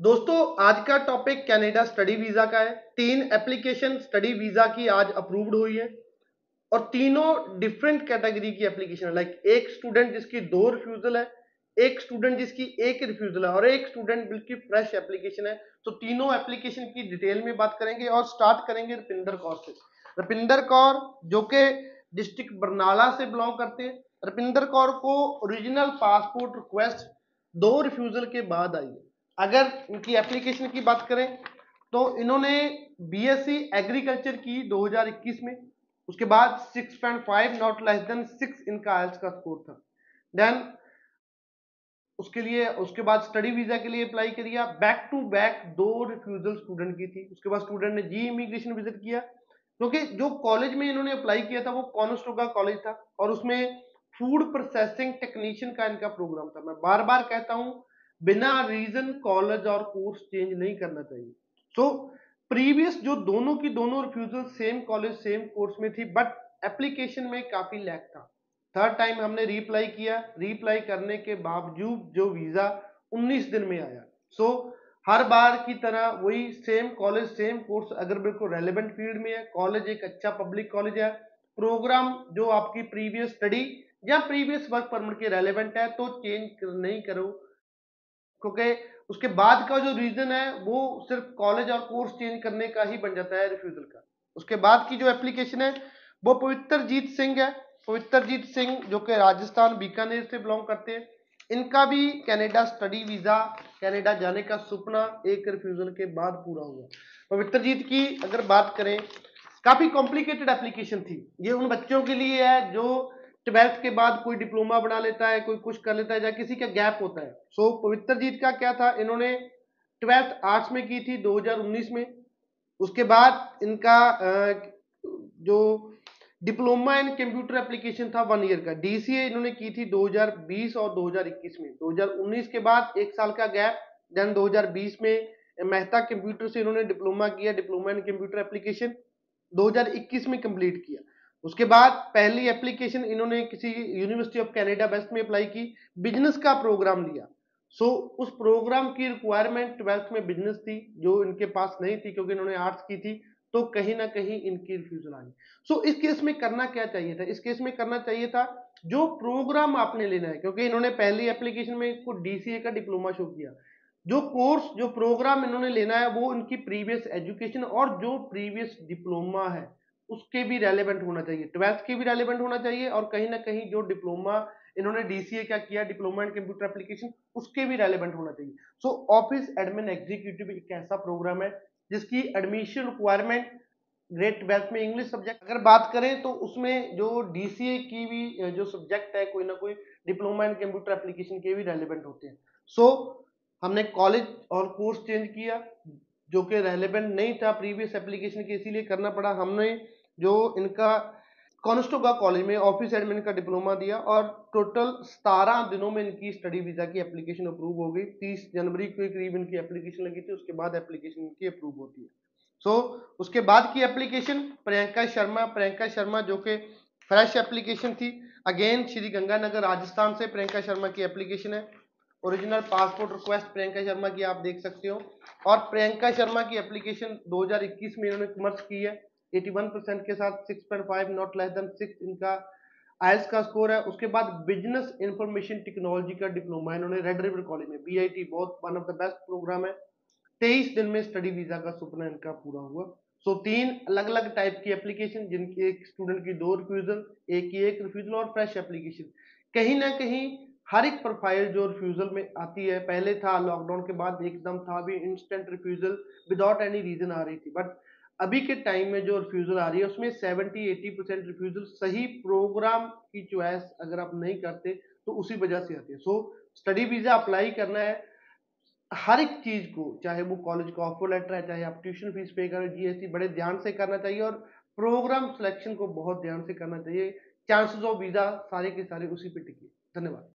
दोस्तों, आज का टॉपिक कनाडा स्टडी वीज़ा का है। तीन एप्लीकेशन स्टडी वीज़ा की आज अप्रूव्ड हुई है और तीनों डिफरेंट कैटेगरी की एप्लीकेशन लाइक एक स्टूडेंट जिसकी दो रिफ्यूजल है, एक स्टूडेंट जिसकी एक रिफ्यूजल है और एक स्टूडेंट बिल्कुल फ्रेश एप्लीकेशन है। तो तीनों एप्लीकेशन की डिटेल में बात करेंगे और स्टार्ट करेंगे रपिंदर कौर से। रपिंदर कौर, जो कि डिस्ट्रिक्ट बरनाला से बिलोंग करते हैं। रपिंदर कौर को ओरिजिनल पासपोर्ट रिक्वेस्ट दो रिफ्यूजल के बाद आई है। अगर इनकी एप्लीकेशन की बात करें तो इन्होंने बीएससी एग्रीकल्चर की 2021 में, उसके बाद 6.5 नॉट लेस देन 6 इनका आयल्स का स्कोर था। देन उसके लिए, उसके बाद स्टडी वीज़ा के लिए अप्लाई किया बैक टू बैक दो रिफ्यूजल स्टूडेंट की थी। उसके बाद स्टूडेंट ने जी इमिग्रेशन विज़िट किया। क्योंकि तो जो कॉलेज में इन्होंने अप्लाई किया था, वो कॉनस्टोगा कॉलेज था और उसमें फ़ूड प्रोसेसिंग टेक्नीशियन का इनका प्रोग्राम था। मैं बार बार कहता हूँ बिना रीजन कॉलेज और कोर्स चेंज नहीं करना चाहिए। सो so, प्रीवियस जो दोनों की दोनों refusal same college same course में थी बट एप्लीकेशन में काफ़ी लैक था। थर्ड टाइम हमने रीअप्लाई किया। रीअप्लाई करने के बावजूद जो वीज़ा 19 दिन में आया। सो so, हर बार की तरह वही सेम कॉलेज सेम कोर्स अगर बिल्कुल रेलिवेंट फ़ील्ड में है कॉलेज एक अच्छा पब्लिक कॉलेज है प्रोग्राम जो आपकी प्रीवियस स्टडी या प्रीवियस वर्क परमिट के रेलिवेंट है तो चेंज कर, नहीं करो। क्योंकि उसके बाद का जो रीजन है वो सिर्फ़ कॉलेज और कोर्स चेंज करने का ही बन जाता है रिफ्यूजल का। उसके बाद की जो एप्लीकेशन है वो पवित्र जीत सिंह है। पवित्रजीत सिंह जो कि राजस्थान बीकानेर से बिलोंग करते हैं। इनका भी कनाडा स्टडी वीज़ा कनाडा जाने का सपना एक रिफ्यूजल के बाद पूरा हुआ। पवित्रजीत की अगर बात करें काफ़ी कॉम्प्लिकेटेड एप्लीकेशन थी। ये उन बच्चों के लिए है जो ट्वेल्थ के बाद कोई डिप्लोमा बना लेता है कोई कुछ कर लेता है या किसी का गैप होता है। सो so, पवित्रजीत का क्या था? इन्होंने ट्वेल्थ आर्ट्स में की थी 2019 में। उसके बाद इनका जो डिप्लोमा इन कंप्यूटर एप्लीकेशन था वन ईयर का। डीसीए इन्होंने की थी 2020 और 2021 में। 2019 के बाद एक साल का गैप देन 2020 में मेहता कंप्यूटर से इन्होंने डिप्लोमा किया डिप्लोमा इन कंप्यूटर एप्लीकेशन। 2021 में कंप्लीट किया। उसके बाद पहली एप्लीकेशन इन्होंने किसी यूनिवर्सिटी ऑफ़ कैनेडा वेस्ट में अप्लाई की बिज़नेस का प्रोग्राम लिया। सो so, उस प्रोग्राम की रिक्वायरमेंट ट्वेल्थ में बिज़नेस थी जो इनके पास नहीं थी क्योंकि इन्होंने आर्ट्स की थी तो कहीं ना कहीं इनकी रिफ्यूजल आ गई सो इस केस में करना क्या चाहिए था? इस केस में करना चाहिए था जो प्रोग्राम आपने लेना है क्योंकि इन्होंने पहली एप्लीकेशन में इसको डीसीए का डिप्लोमा शो किया। जो कोर्स जो प्रोग्राम इन्होंने लेना है वो इनकी प्रीवियस एजुकेशन और जो प्रीवियस डिप्लोमा है उसके भी रेलिवेंट होना चाहिए। ट्वेल्थ के भी रेलिवेंट होना चाहिए और कहीं ना कहीं जो डिप्लोमा इन्होंने डीसीए क्या किया डिप्लोमा इन कंप्यूटर एप्लीकेशन उसके भी रेलिवेंट होना चाहिए। सो ऑफ़िस एडमिन एग्जीक्यूटिव एक ऐसा प्रोग्राम है जिसकी एडमिशन रिक्वायरमेंट ग्रेट ट्वेल्थ में इंग्लिश सब्जेक्ट अगर बात करें तो उसमें जो डीसीए की भी जो सब्जेक्ट है कोई ना कोई डिप्लोमा एंड कंप्यूटर एप्लीकेशन के भी रेलिवेंट होते हैं। सो so, हमने कॉलेज और कोर्स चेंज किया जो कि रेलिवेंट नहीं था प्रीवियस एप्लीकेशन के इसीलिए करना पड़ा। हमने जो इनका कॉन्स्टोगा कॉलेज में ऑफ़िस एडमिन का डिप्लोमा दिया और टोटल सतारह दिनों में इनकी स्टडी वीज़ा की एप्लीकेशन अप्रूव हो गई। तीस जनवरी के करीब इनकी एप्लीकेशन लगी थी उसके बाद एप्लीकेशन इनकी अप्रूव होती है। सो so, उसके बाद की एप्लीकेशन प्रियंका शर्मा प्रियंका शर्मा जो कि फ्रेश एप्लीकेशन थी। अगेन श्री गंगानगर राजस्थान से प्रियंका शर्मा की एप्लीकेशन है। Original passport request Priyanka Sharma की आप देख सकते हो। और प्रियंका शर्मा की एप्लीकेशन 2021 में इन्होंने कमर्स की है। 81 परसेंट के साथ 6.5 नॉट लेस देन 6 इनका आयल्स का स्कोर है। उसके बाद बिज़नेस इंफॉर्मेशन टेक्नोलॉजी का डिप्लोमा इन्होंने रेड रिवर कॉलेज में बीआईटी बहुत one of the best programme है। तेईस दिन में स्टडी वीज़ा का सपना इनका पूरा हुआ। सो so, तीन अलग अलग टाइप की एप्लीकेशन जिनकी एक स्टूडेंट की दो रिफ्यूजल एक की एक रिफ्यूजल और फ्रेश एप्लीकेशन कहीं ना कहीं हर एक प्रोफ़ाइल जो रिफ्यूजल में आती है पहले था लॉकडाउन के बाद एकदम था भी instant refusal without any reason आ रही थी। बट अभी के टाइम में जो रिफ्यूजल आ रही है, उसमें 70 80 परसेंट रिफ्यूजल सही प्रोग्राम की चॉइस अगर आप नहीं करते तो उसी वजह से आती है। सो स्टडी वीज़ा अप्लाई करना है। हर एक चीज़ को, चाहे वो कॉलेज का ऑफ़र लेटर है, चाहे आप ट्यूशन फ़ीस पे करो जीएसटी बड़े ध्यान से करना चाहिए और प्रोग्राम सिलेक्शन को बहुत ध्यान से करना चाहिए। चांसेस ऑफ़ वीज़ा सारे के सारे उसी पे टिके। धन्यवाद।